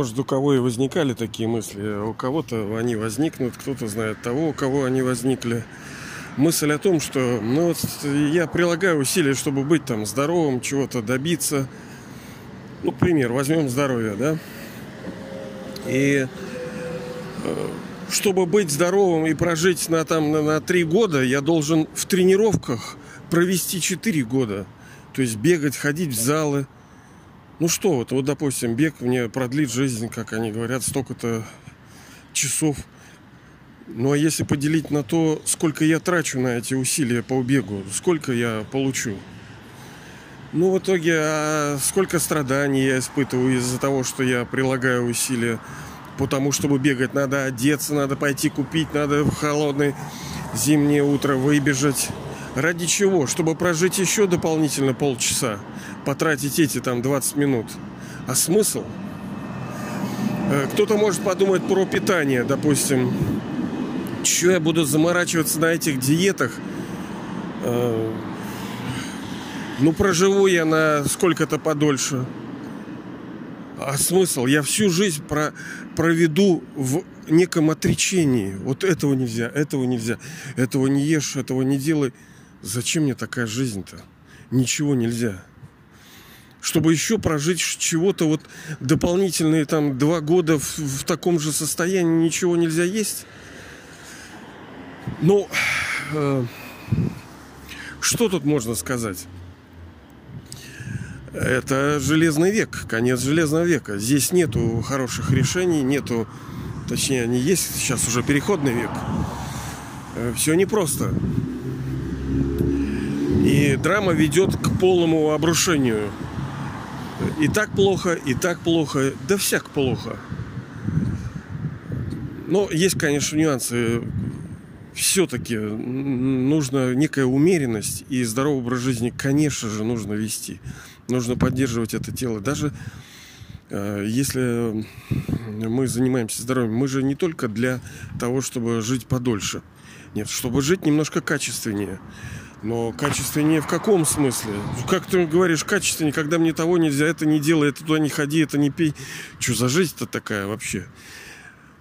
может, у кого и возникали такие мысли. У кого-то они возникнут, кто-то знает того, у кого они возникли. Мысль о том, что ну, вот я прилагаю усилия, чтобы быть там здоровым, чего-то добиться. Ну, пример, возьмем здоровье, да? И э, чтобы быть здоровым и прожить на, там, на, на 3 года, я должен в тренировках провести 4 года. То есть бегать, ходить в залы. Ну что, вот, вот допустим, бег мне продлит жизнь, как они говорят, столько-то часов. Ну а если поделить на то, сколько я трачу на эти усилия по бегу, сколько я получу? Ну, в итоге, а сколько страданий я испытываю из-за того, что я прилагаю усилия. Потому, чтобы бегать, надо одеться, надо пойти купить, надо в холодное зимнее утро выбежать. Ради чего? Чтобы прожить еще дополнительно полчаса. Потратить эти там 20 минут. А смысл? Э, кто-то может подумать про питание, допустим. Че я буду заморачиваться на этих диетах? Э, ну, проживу я на сколько-то подольше. А смысл? Я всю жизнь про, проведу в неком отречении. Вот этого нельзя, этого нельзя, этого не ешь, этого не делай. Зачем мне такая жизнь-то? Ничего нельзя. Чтобы еще прожить чего-то вот дополнительные там два года в, в таком же состоянии ничего нельзя есть. Ну, э, что тут можно сказать? Это железный век, конец железного века. Здесь нету хороших решений, нету, точнее, они есть, сейчас уже переходный век. Э, Все непросто. И драма ведет к полному обрушению. И так плохо, и так плохо, да всяк плохо. Но есть, конечно, нюансы. Все-таки нужна некая умеренность и здоровый образ жизни, конечно же, нужно вести. Нужно поддерживать это тело. Даже э, если мы занимаемся здоровьем, мы же не только для того, чтобы жить подольше. Нет, чтобы жить немножко качественнее. Но качественнее в каком смысле? Как ты говоришь, качественнее, когда мне того нельзя, это не делай, это туда не ходи, это не пей. Что за жизнь-то такая вообще?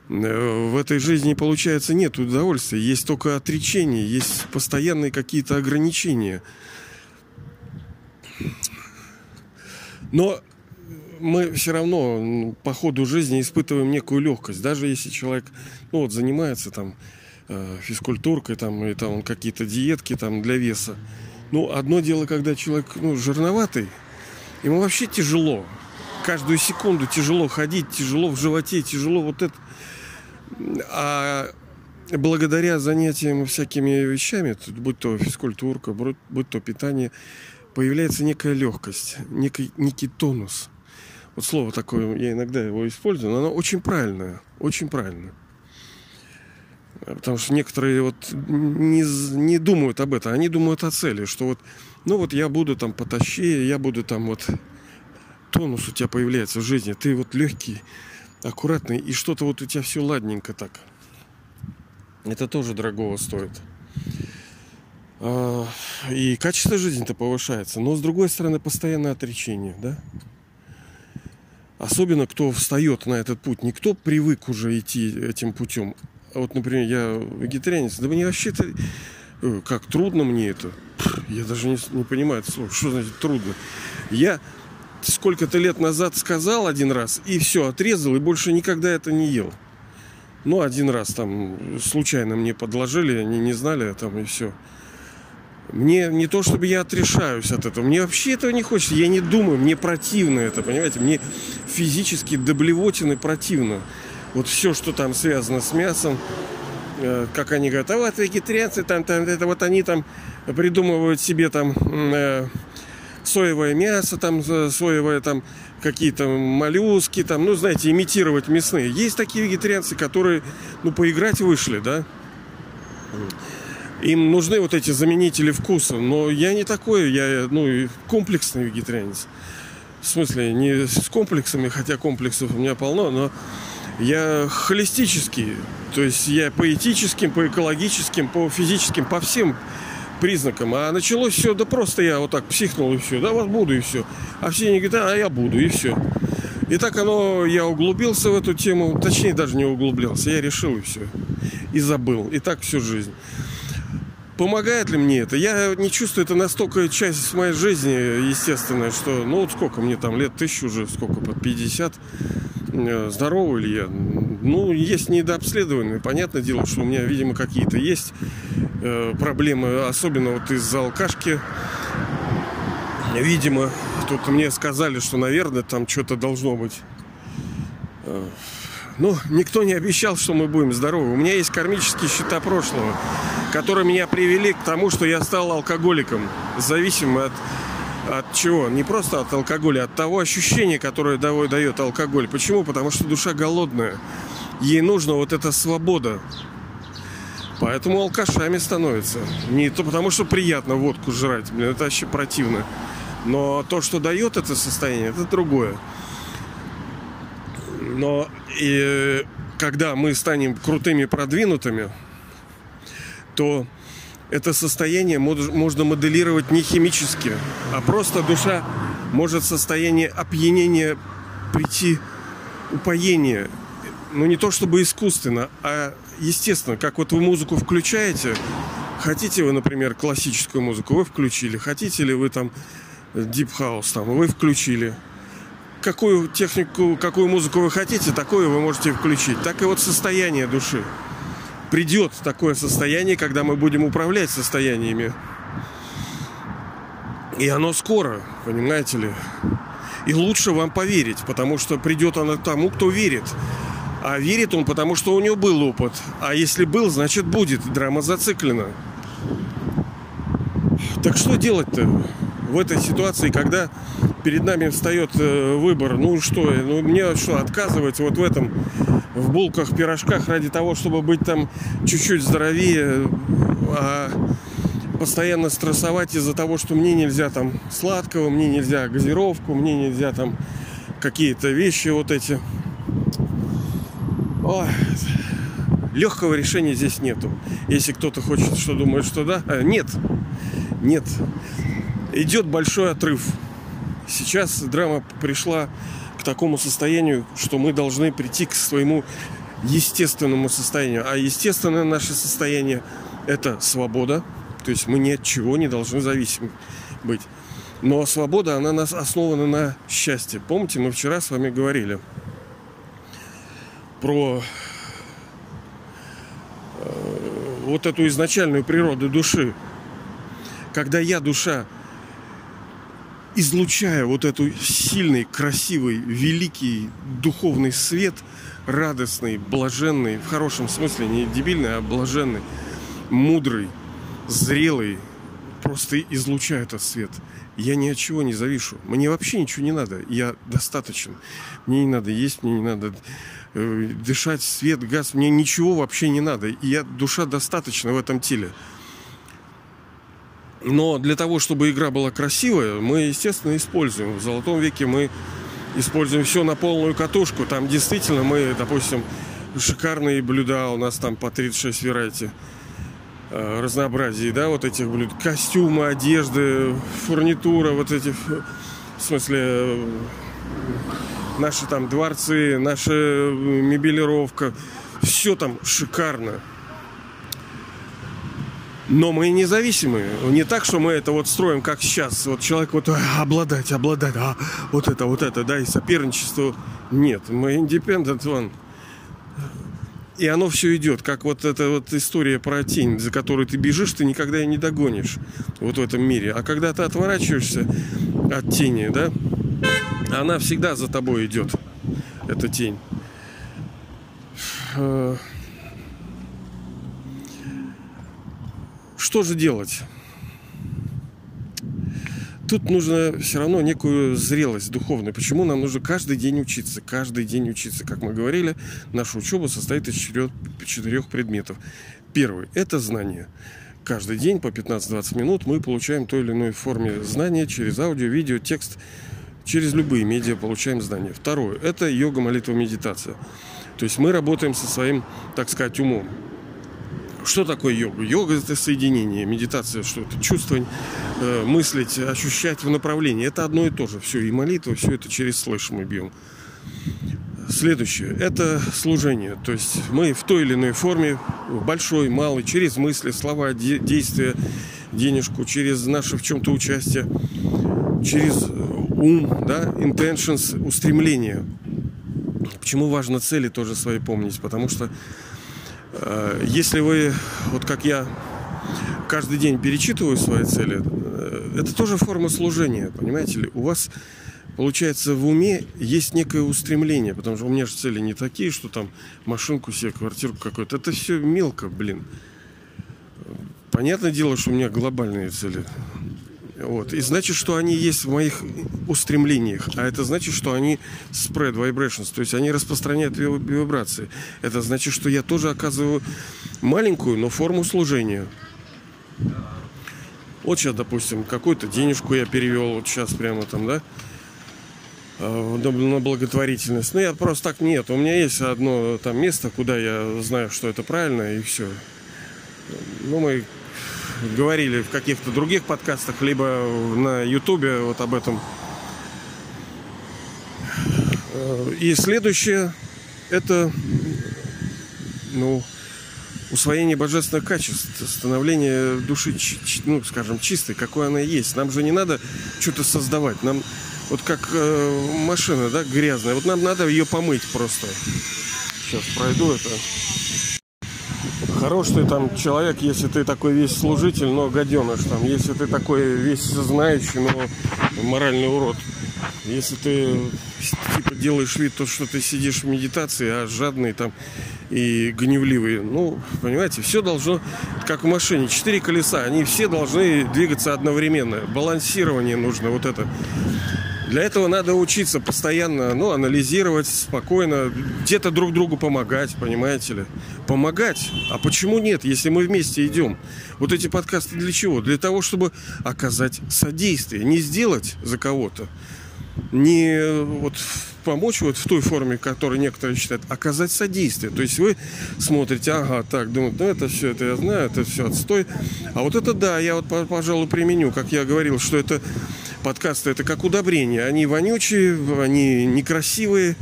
Э, в этой жизни, получается, нет удовольствия. Есть только отречение, есть постоянные какие-то ограничения. Но мы все равно по ходу жизни испытываем некую легкость. Даже если человек ну, вот, занимается там физкультуркой там, и там какие-то диетки там для веса. Ну, одно дело, когда человек ну, жирноватый, ему вообще тяжело. Каждую секунду тяжело ходить, тяжело в животе, тяжело вот это. А благодаря занятиям всякими вещами, будь то физкультурка, будь то питание, появляется некая легкость, некий, некий тонус. Вот слово такое, я иногда его использую, но оно очень правильное, очень правильное. Потому что некоторые вот не, не думают об этом, они думают о цели, что вот, ну вот я буду там потащи, я буду там вот тонус у тебя появляется в жизни, ты вот легкий, аккуратный, и что-то вот у тебя все ладненько так. Это тоже дорогого стоит. А, и качество жизни-то повышается, но с другой стороны постоянное отречение, да? Особенно кто встает на этот путь. Никто привык уже идти этим путем. А вот, например, я вегетарианец, да мне вообще-то э, как трудно мне это. Я даже не, не понимаю это слово. Что значит трудно? Я сколько-то лет назад сказал один раз, и все, отрезал, и больше никогда это не ел. Ну, один раз там случайно мне подложили, они не знали, там и все. Мне не то, чтобы я отрешаюсь от этого. Мне вообще этого не хочется. Я не думаю, мне противно это, понимаете? Мне физически до блевотины противно вот все, что там связано с мясом, э, как они говорят, вот вегетарианцы, там, там, это вот они там придумывают себе там э, соевое мясо, там, соевое там, какие-то моллюски, там, ну, знаете, имитировать мясные. Есть такие вегетарианцы, которые, ну, поиграть вышли, да. Им нужны вот эти заменители вкуса, но я не такой, я, ну, комплексный вегетарианец. В смысле, не с комплексами, хотя комплексов у меня полно, но я холистический, то есть я по этическим, по экологическим, по физическим, по всем признакам. А началось все, да просто я вот так психнул и все, да вот буду и все. А все они говорят, а я буду и все. И так оно, я углубился в эту тему, точнее даже не углублялся, я решил и все. И забыл. И так всю жизнь. Помогает ли мне это? Я не чувствую, это настолько часть моей жизни, естественно, что, ну вот сколько мне там лет, тысячу уже, сколько, под 50. Э, здоровый ли я? Ну, есть недообследованные. Понятное дело, что у меня, видимо, какие-то есть э, проблемы, особенно вот из-за алкашки. Видимо, тут мне сказали, что, наверное, там что-то должно быть. Э, ну, никто не обещал, что мы будем здоровы. У меня есть кармические счета прошлого, которые меня привели к тому, что я стал алкоголиком, зависимым от от чего? Не просто от алкоголя, от того ощущения, которое дает алкоголь. Почему? Потому что душа голодная. Ей нужна вот эта свобода. Поэтому алкашами становится. Не то потому, что приятно водку жрать. Блин, это вообще противно. Но то, что дает это состояние, это другое. Но и когда мы станем крутыми, продвинутыми, то это состояние можно моделировать не химически, а просто душа может состояние опьянения прийти, упоение. Ну не то чтобы искусственно, а естественно, как вот вы музыку включаете, хотите вы, например, классическую музыку, вы включили, хотите ли вы там Deep House, там, вы включили. Какую технику, какую музыку вы хотите, такую вы можете включить. Так и вот состояние души придет такое состояние, когда мы будем управлять состояниями. И оно скоро, понимаете ли. И лучше вам поверить, потому что придет оно тому, кто верит. А верит он, потому что у него был опыт. А если был, значит будет. Драма зациклена. Так что делать-то в этой ситуации, когда перед нами встает э, выбор, ну что, ну мне что, отказывать вот в этом в булках, пирожках ради того, чтобы быть там чуть-чуть здоровее, а постоянно стрессовать из-за того, что мне нельзя там сладкого, мне нельзя газировку, мне нельзя там какие-то вещи вот эти. Ой, легкого решения здесь нету. Если кто-то хочет, что думает, что да, а, нет, нет. Идет большой отрыв. Сейчас драма пришла к такому состоянию, что мы должны прийти к своему естественному состоянию. А естественное наше состояние – это свобода. То есть мы ни от чего не должны зависим быть. Но свобода, она нас основана на счастье. Помните, мы вчера с вами говорили про э, вот эту изначальную природу души. Когда я, душа, излучая вот эту сильный, красивый, великий духовный свет, радостный, блаженный, в хорошем смысле, не дебильный, а блаженный, мудрый, зрелый, просто излучаю этот свет. Я ни от чего не завишу. Мне вообще ничего не надо. Я достаточен. Мне не надо есть, мне не надо э, дышать, свет, газ. Мне ничего вообще не надо. И я душа достаточно в этом теле. Но для того, чтобы игра была красивая, мы, естественно, используем. В Золотом веке мы используем все на полную катушку. Там действительно мы, допустим, шикарные блюда, у нас там по 36 верайте э, разнообразие, да, вот этих блюд. Костюмы, одежды, фурнитура, вот эти, в смысле, наши там дворцы, наша мебелировка. Все там шикарно. Но мы независимые. Не так, что мы это вот строим, как сейчас. Вот человек вот обладать, обладать, а вот это, вот это, да, и соперничество. Нет, мы independent one. И оно все идет, как вот эта вот история про тень, за которой ты бежишь, ты никогда и не догонишь вот в этом мире. А когда ты отворачиваешься от тени, да, она всегда за тобой идет, эта тень. Что же делать? Тут нужно все равно некую зрелость духовную. Почему нам нужно каждый день учиться? Каждый день учиться. Как мы говорили, наша учеба состоит из четырех, предметов. Первый – это знание. Каждый день по 15-20 минут мы получаем той или иной форме знания через аудио, видео, текст, через любые медиа получаем знания. Второе – это йога, молитва, медитация. То есть мы работаем со своим, так сказать, умом. Что такое йога? Йога это соединение, медитация, что это чувствовать, э, мыслить, ощущать в направлении. Это одно и то же. Все, и молитва, все это через слыш мы бьем. Следующее – это служение. То есть мы в той или иной форме, большой, малый, через мысли, слова, действия, денежку, через наше в чем-то участие, через ум, да, intentions, устремление. Почему важно цели тоже свои помнить? Потому что э, если вы, вот как я, каждый день перечитываю свои цели, э, это тоже форма служения, понимаете ли? У вас получается, в уме есть некое устремление, потому что у меня же цели не такие, что там машинку себе, квартирку какую-то. Это все мелко, блин. Понятное дело, что у меня глобальные цели. Вот. И значит, что они есть в моих устремлениях. А это значит, что они spread vibrations, то есть они распространяют вибрации. Это значит, что я тоже оказываю маленькую, но форму служения. Вот сейчас, допустим, какую-то денежку я перевел, вот сейчас прямо там, да, Э, на благотворительность. Ну, я просто так нет. У меня есть одно там место, куда я знаю, что это правильно, и все. Ну, мы говорили в каких-то других подкастах, либо на Ютубе вот об этом. Э, и следующее это ну, усвоение божественных качеств, становление души, ну, скажем, чистой, какой она есть. Нам же не надо что-то создавать. Нам вот как э, машина, да, грязная. Вот нам надо ее помыть просто. Сейчас пройду это. Хорош ты там человек, если ты такой весь служитель, но гаденыш там. Если ты такой весь знающий, но моральный урод. Если ты типа делаешь вид, то, что ты сидишь в медитации, а жадный там и гневливый. Ну, понимаете, все должно, как в машине, четыре колеса, они все должны двигаться одновременно. Балансирование нужно, вот это. Для этого надо учиться постоянно, ну, анализировать спокойно, где-то друг другу помогать, понимаете ли? Помогать. А почему нет, если мы вместе идем? Вот эти подкасты для чего? Для того, чтобы оказать содействие, не сделать за кого-то, не вот помочь вот в той форме, которую некоторые считают, оказать содействие. То есть вы смотрите, ага, так, думаете, ну это все, это я знаю, это все отстой. А вот это да, я вот, пожалуй, применю, как я говорил, что это подкасты это как удобрение. Они вонючие, они некрасивые,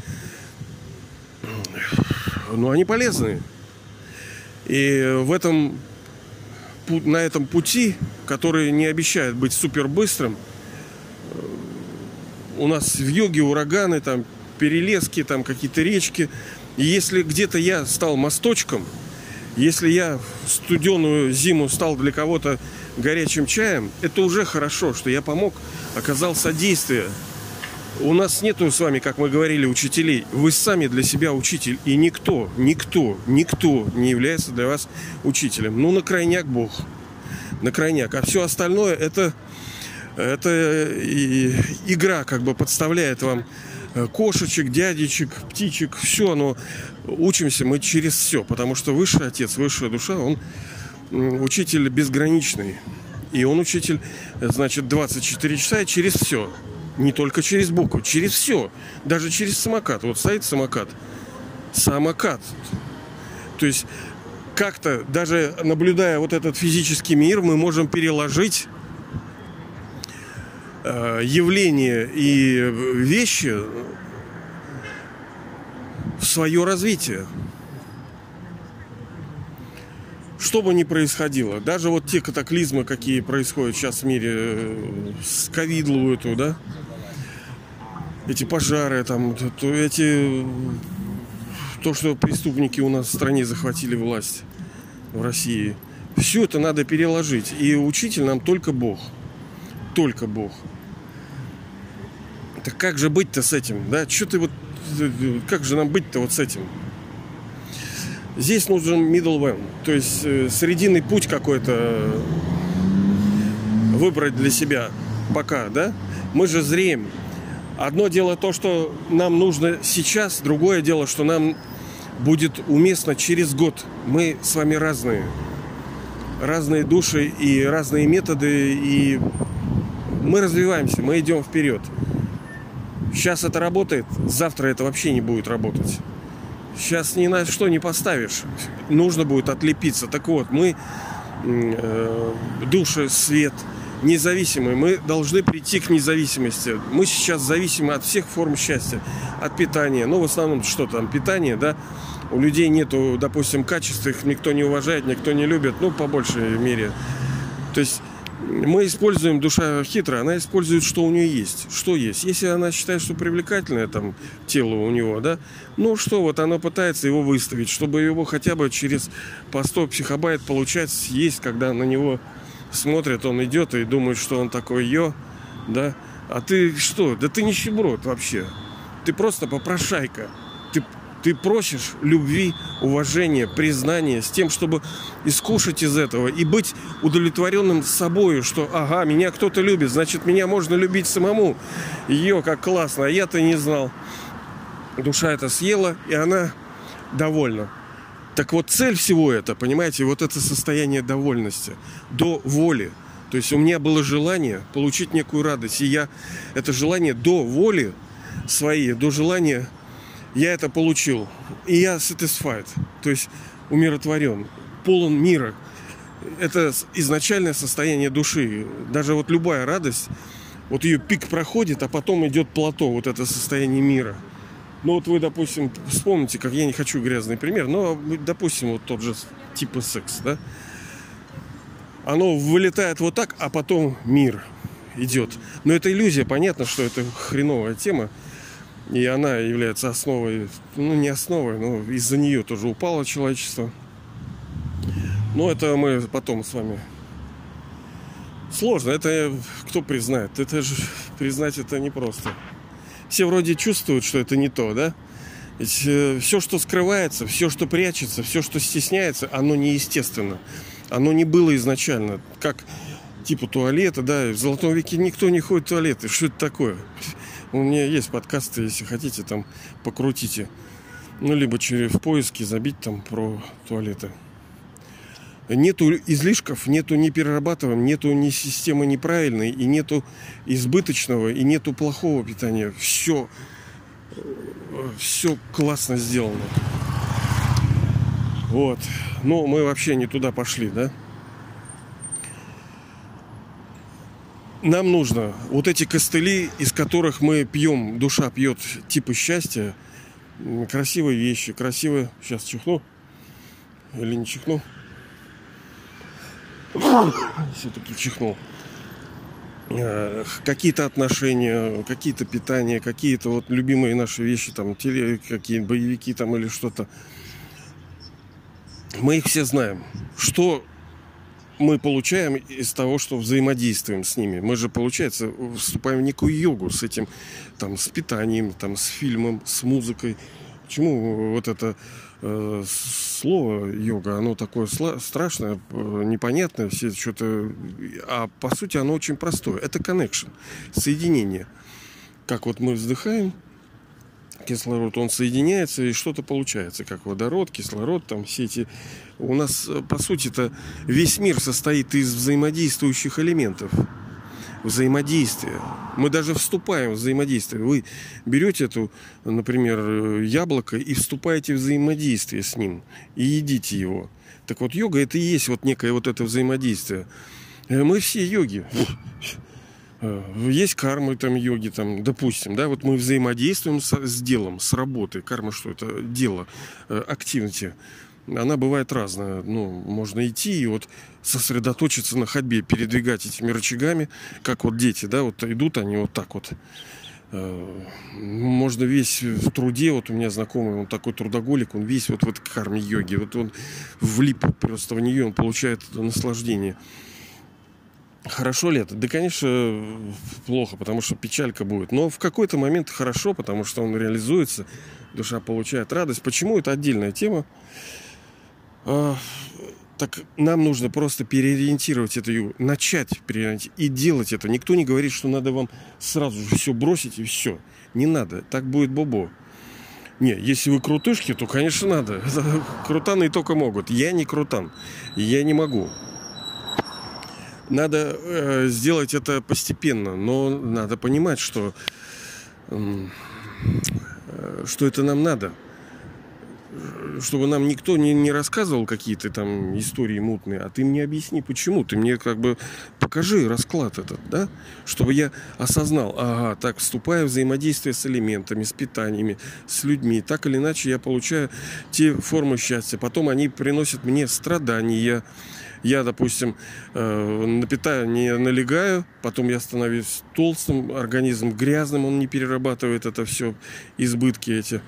но они полезные. И в этом, на этом пути, который не обещает быть супер быстрым, у нас в йоге ураганы, там перелески, там какие-то речки. И если где-то я стал мосточком, если я студеную зиму стал для кого-то горячим чаем, это уже хорошо, что я помог, оказал содействие. У нас нету с вами, как мы говорили, учителей. Вы сами для себя учитель. И никто, никто, никто не является для вас учителем. Ну, на крайняк Бог. На крайняк. А все остальное это, это и игра как бы подставляет вам э, кошечек, дядечек, птичек. Все оно учимся мы через все. Потому что высший отец, высшая душа, он учитель безграничный. И он учитель, значит, 24 часа и через все. Не только через букву, через все. Даже через самокат. Вот стоит самокат. Самокат. То есть как-то, даже наблюдая вот этот физический мир, мы можем переложить э, явления и вещи в свое развитие что бы ни происходило, даже вот те катаклизмы, какие происходят сейчас в мире, э, с ковидлу эту, да, эти пожары, там, то эти, то, что преступники у нас в стране захватили власть в России, все это надо переложить. И учитель нам только Бог. Только Бог. Так как же быть-то с этим, да? Что ты вот, э, э, как же нам быть-то вот с этим? Здесь нужен middle way, то есть э, срединный путь какой-то выбрать для себя пока, да? Мы же зреем. Одно дело то, что нам нужно сейчас, другое дело, что нам будет уместно через год. Мы с вами разные. Разные души и разные методы, и мы развиваемся, мы идем вперед. Сейчас это работает, завтра это вообще не будет работать. Сейчас ни на что не поставишь. Нужно будет отлепиться. Так вот, мы э, души, свет, независимы. Мы должны прийти к независимости. Мы сейчас зависимы от всех форм счастья. От питания. Ну, в основном, что там, питание, да. У людей нету, допустим, качеств, их никто не уважает, никто не любит. Ну, по большей мере. То есть мы используем душа хитро, она использует, что у нее есть. Что есть. Если она считает, что привлекательное там тело у него, да, ну что, вот она пытается его выставить, чтобы его хотя бы через по 100 психобайт получать есть, когда на него смотрят, он идет и думает, что он такой ее, да. А ты что? Да ты нищеброд вообще. Ты просто попрошайка. Ты просишь любви, уважения, признания с тем, чтобы искушать из этого и быть удовлетворенным собой, что ага, меня кто-то любит, значит, меня можно любить самому. Ее как классно, а я-то не знал. Душа это съела, и она довольна. Так вот, цель всего это, понимаете, вот это состояние довольности, до воли. То есть у меня было желание получить некую радость, и я это желание до воли своей, до желания я это получил. И я satisfied, то есть умиротворен, полон мира. Это изначальное состояние души. Даже вот любая радость, вот ее пик проходит, а потом идет плато, вот это состояние мира. Ну вот вы, допустим, вспомните, как я не хочу грязный пример, но, допустим, вот тот же типа секс, да? Оно вылетает вот так, а потом мир идет. Но это иллюзия, понятно, что это хреновая тема. И она является основой, ну не основой, но из-за нее тоже упало человечество. Но это мы потом с вами... Сложно, это кто признает? Это же признать это непросто. Все вроде чувствуют, что это не то, да? Ведь э, все, что скрывается, все, что прячется, все, что стесняется, оно неестественно. Оно не было изначально. Как типа туалета, да, в Золотом веке никто не ходит в туалеты. Что это такое? У меня есть подкасты, если хотите, там покрутите. Ну, либо через в поиске забить там про туалеты. Нету излишков, нету не перерабатываем, нету ни системы неправильной, и нету избыточного, и нету плохого питания. Все, все классно сделано. Вот. Но мы вообще не туда пошли, да? Нам нужно вот эти костыли, из которых мы пьем, душа пьет типа счастья, красивые вещи, красивые... Сейчас чихну. Или не чихну. Все-таки чихнул. Э, какие-то отношения, какие-то питания, какие-то вот любимые наши вещи, там, теле, какие боевики там или что-то. Мы их все знаем. Что мы получаем из того, что взаимодействуем с ними. Мы же, получается, вступаем в некую йогу с этим, там, с питанием, там, с фильмом, с музыкой. Почему вот это э, слово йога, оно такое страшное, э, непонятное, все что-то... А по сути оно очень простое. Это connection, соединение. Как вот мы вздыхаем, кислород, он соединяется и что-то получается, как водород, кислород, там все эти... У нас, э, по сути-то, весь мир состоит из взаимодействующих элементов. Взаимодействие. Мы даже вступаем в взаимодействие. Вы берете эту, например, э, яблоко и вступаете в взаимодействие с ним и едите его. Так вот, йога это и есть вот некое вот это взаимодействие. Э, мы все йоги. Э, есть кармы там йоги, там, допустим, да, вот мы взаимодействуем с, с делом, с работой. Карма что это? Дело, активности. Она бывает разная. Ну, можно идти и вот сосредоточиться на ходьбе, передвигать этими рычагами, как вот дети, да, вот идут они вот так вот. Э, можно весь в труде, вот у меня знакомый, он такой трудоголик, он весь вот в этой карме йоги, вот он влип просто в нее, он получает наслаждение. Хорошо ли это? Да, конечно, плохо, потому что печалька будет. Но в какой-то момент хорошо, потому что он реализуется, душа получает радость. Почему? Это отдельная тема. А, так нам нужно просто переориентировать это, начать переориентировать и делать это. Никто не говорит, что надо вам сразу же все бросить и все. Не надо. Так будет бобо. Не, если вы крутышки, то, конечно, надо. Крутаны только могут. Я не крутан. Я не могу. Надо э, сделать это постепенно, но надо понимать, что, э, что это нам надо. чтобы нам никто не, не рассказывал какие-то там истории мутные, а ты мне объясни, почему. Ты мне как бы покажи расклад этот, да? Чтобы я осознал, ага, так, вступая в взаимодействие с элементами, с питаниями, с людьми, так или иначе я получаю те формы счастья. Потом они приносят мне страдания. Я, допустим, э, на питание налегаю, потом я становлюсь толстым, организм грязным, он не перерабатывает это все, избытки эти.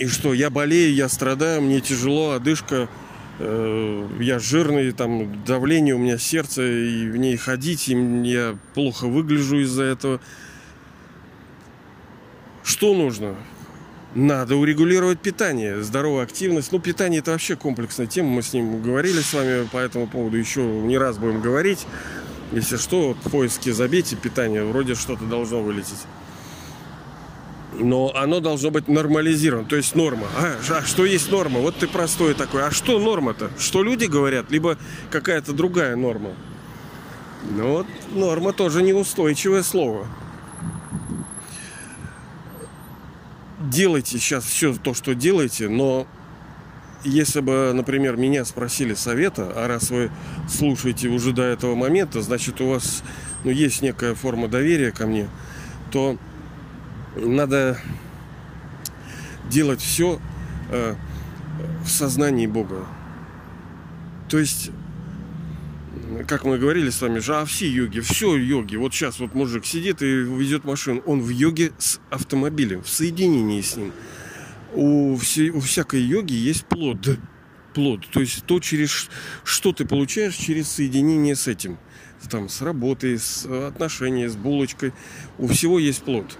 И что, я болею, я страдаю, мне тяжело, одышка, э, я жирный, там давление у меня сердце, и ней ходить, и я плохо выгляжу из-за этого. Что нужно? Надо урегулировать питание, здоровая активность. Ну, питание это вообще комплексная тема. Мы с ним говорили с вами по этому поводу. Еще не раз будем говорить. Если что, в поиске забейте питание. Вроде что-то должно вылететь но оно должно быть нормализировано, то есть норма. А, а что есть норма? Вот ты простой такой. А что норма-то? Что люди говорят, либо какая-то другая норма? Ну вот норма тоже неустойчивое слово. Делайте сейчас все то, что делаете, но если бы, например, меня спросили совета, а раз вы слушаете уже до этого момента, значит у вас ну, есть некая форма доверия ко мне, то надо делать все э, в сознании Бога. То есть, как мы говорили с вами же, а все йоги, все йоги. Вот сейчас вот мужик сидит и везет машину. Он в йоге с автомобилем, в соединении с ним. У, все, у всякой йоги есть плод. Плод. То есть то, через что ты получаешь через соединение с этим. Там, с работой, с отношением, с булочкой. У всего есть плод.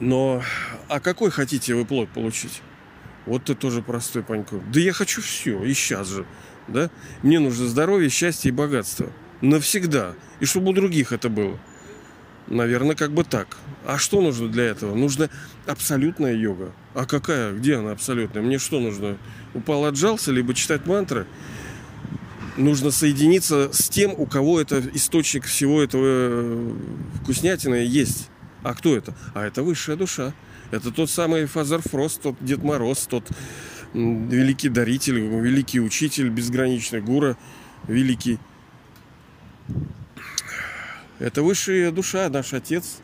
Но, а какой хотите вы плод получить? Вот ты тоже простой, Панько. Да я хочу все, и сейчас же. Да? Мне нужно здоровье, счастье и богатство. Навсегда. И чтобы у других это было. Наверное, как бы так. А что нужно для этого? Нужна абсолютная йога. А какая? Где она абсолютная? Мне что нужно? Упал, отжался, либо читать мантры? Нужно соединиться с тем, у кого это источник всего этого э, вкуснятины есть. А кто это? А это высшая душа. Это тот самый Father Frost, тот Дед Мороз, тот великий даритель, великий учитель, безграничный гуру, великий. Это высшая душа, наш отец.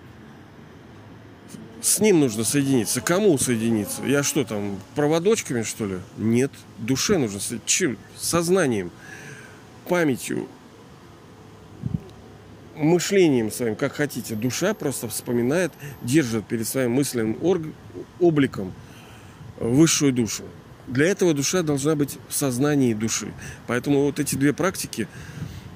С ним нужно соединиться. Кому соединиться? Я что там, проводочками, что ли? Нет. Душе нужно соединиться. Чем? Сознанием, памятью, мышлением своим, как хотите, душа просто вспоминает, держит перед своим мысленным обликом высшую душу. Для этого душа должна быть в сознании души. Поэтому вот эти две практики,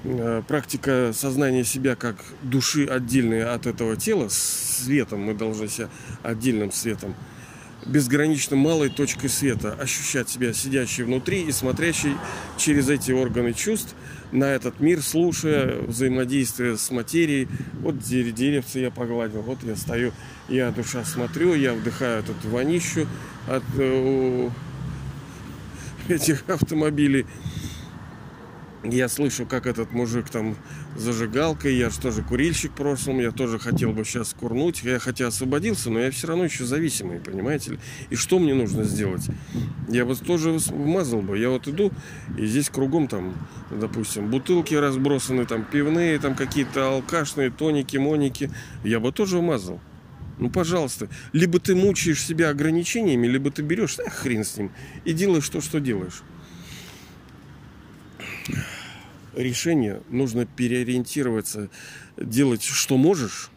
э, практика сознания себя как души отдельной от этого тела, светом, мы должны себя отдельным светом, безгранично малой точкой света, ощущать себя сидящей внутри и смотрящей через эти органы чувств – на этот мир, слушая взаимодействие с материей. Вот деревце я погладил, вот я стою, я душа смотрю, я вдыхаю этот вонищу от э, этих автомобилей я слышу, как этот мужик там зажигалкой, я же тоже курильщик в прошлом, я тоже хотел бы сейчас курнуть, я хотя освободился, но я все равно еще зависимый, понимаете ли. И что мне нужно сделать? Я вот тоже вмазал бы, я вот иду, и здесь кругом там, допустим, бутылки разбросаны, там пивные, там какие-то алкашные, тоники, моники, я бы тоже вмазал. Ну, пожалуйста, либо ты мучаешь себя ограничениями, либо ты берешь, ах, хрен с ним, и делаешь то, что делаешь. Решение, нужно переориентироваться, делать, что можешь,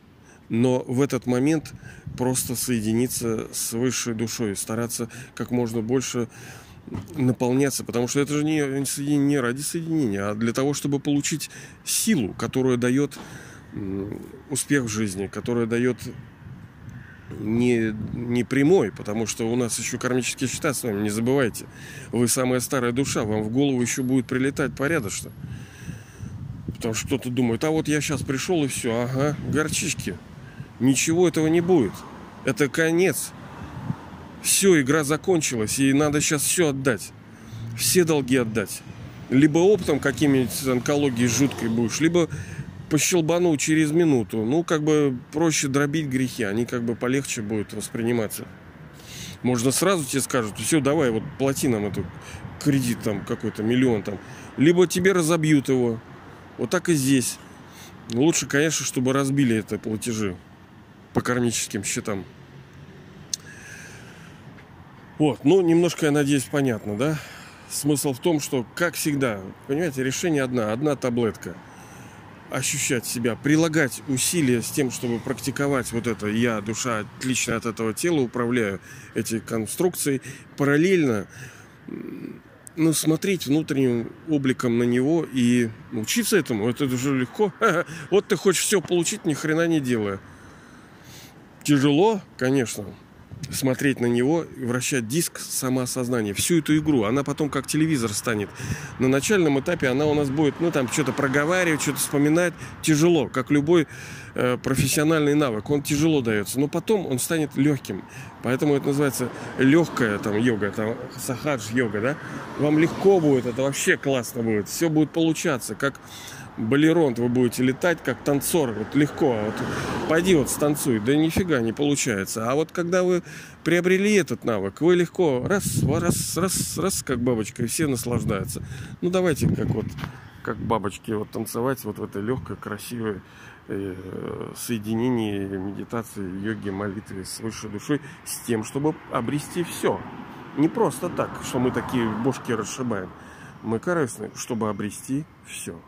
но в этот момент просто соединиться с высшей душой, стараться как можно больше наполняться, потому что это же не, не ради соединения, а для того, чтобы получить силу, которая дает успех в жизни, которая дает не, не прямой, потому что у нас еще кармические счета с вами, не забывайте. Вы самая старая душа, вам в голову еще будет прилетать порядочно. Потому что кто-то думает, а вот я сейчас пришел и все, ага, горчички. Ничего этого не будет. Это конец. Все, игра закончилась, и надо сейчас все отдать. Все долги отдать. Либо оптом какими-нибудь онкологией жуткой будешь, либо пощелбану через минуту. Ну, как бы проще дробить грехи, они как бы полегче будут восприниматься. Можно сразу тебе скажут, все, давай, вот плати нам эту кредит там какой-то, миллион там. Либо тебе разобьют его. Вот так и здесь. Лучше, конечно, чтобы разбили это платежи по кармическим счетам. Вот, ну, немножко, я надеюсь, понятно, да? Смысл в том, что, как всегда, понимаете, решение одна, одна таблетка. Ощущать себя, прилагать усилия с тем, чтобы практиковать вот это «я, душа, отлично от этого тела, управляю эти конструкции». Параллельно ну, смотреть внутренним обликом на него и учиться этому, это уже легко. Вот ты хочешь все получить, ни хрена не делая. Тяжело, конечно, смотреть на него вращать диск самоосознания. Всю эту игру. Она потом как телевизор станет. На начальном этапе она у нас будет, ну, там, что-то проговаривать, что-то вспоминать. Тяжело, как любой э, профессиональный навык. Он тяжело дается. Но потом он станет легким. Поэтому это называется легкая там йога, там сахадж йога, да? Вам легко будет, это вообще классно будет. Все будет получаться, как балерон вы будете летать как танцор, вот легко, вот пойди вот станцуй, да нифига не получается. А вот когда вы приобрели этот навык, вы легко раз, раз, раз, раз, как бабочка, и все наслаждаются. Ну давайте как вот, как бабочки, вот танцевать вот в этой легкой, красивой э, соединении медитации, йоги, молитвы с высшей душой, с тем, чтобы обрести все. Не просто так, что мы такие бошки расшибаем. Мы корыстны, чтобы обрести все.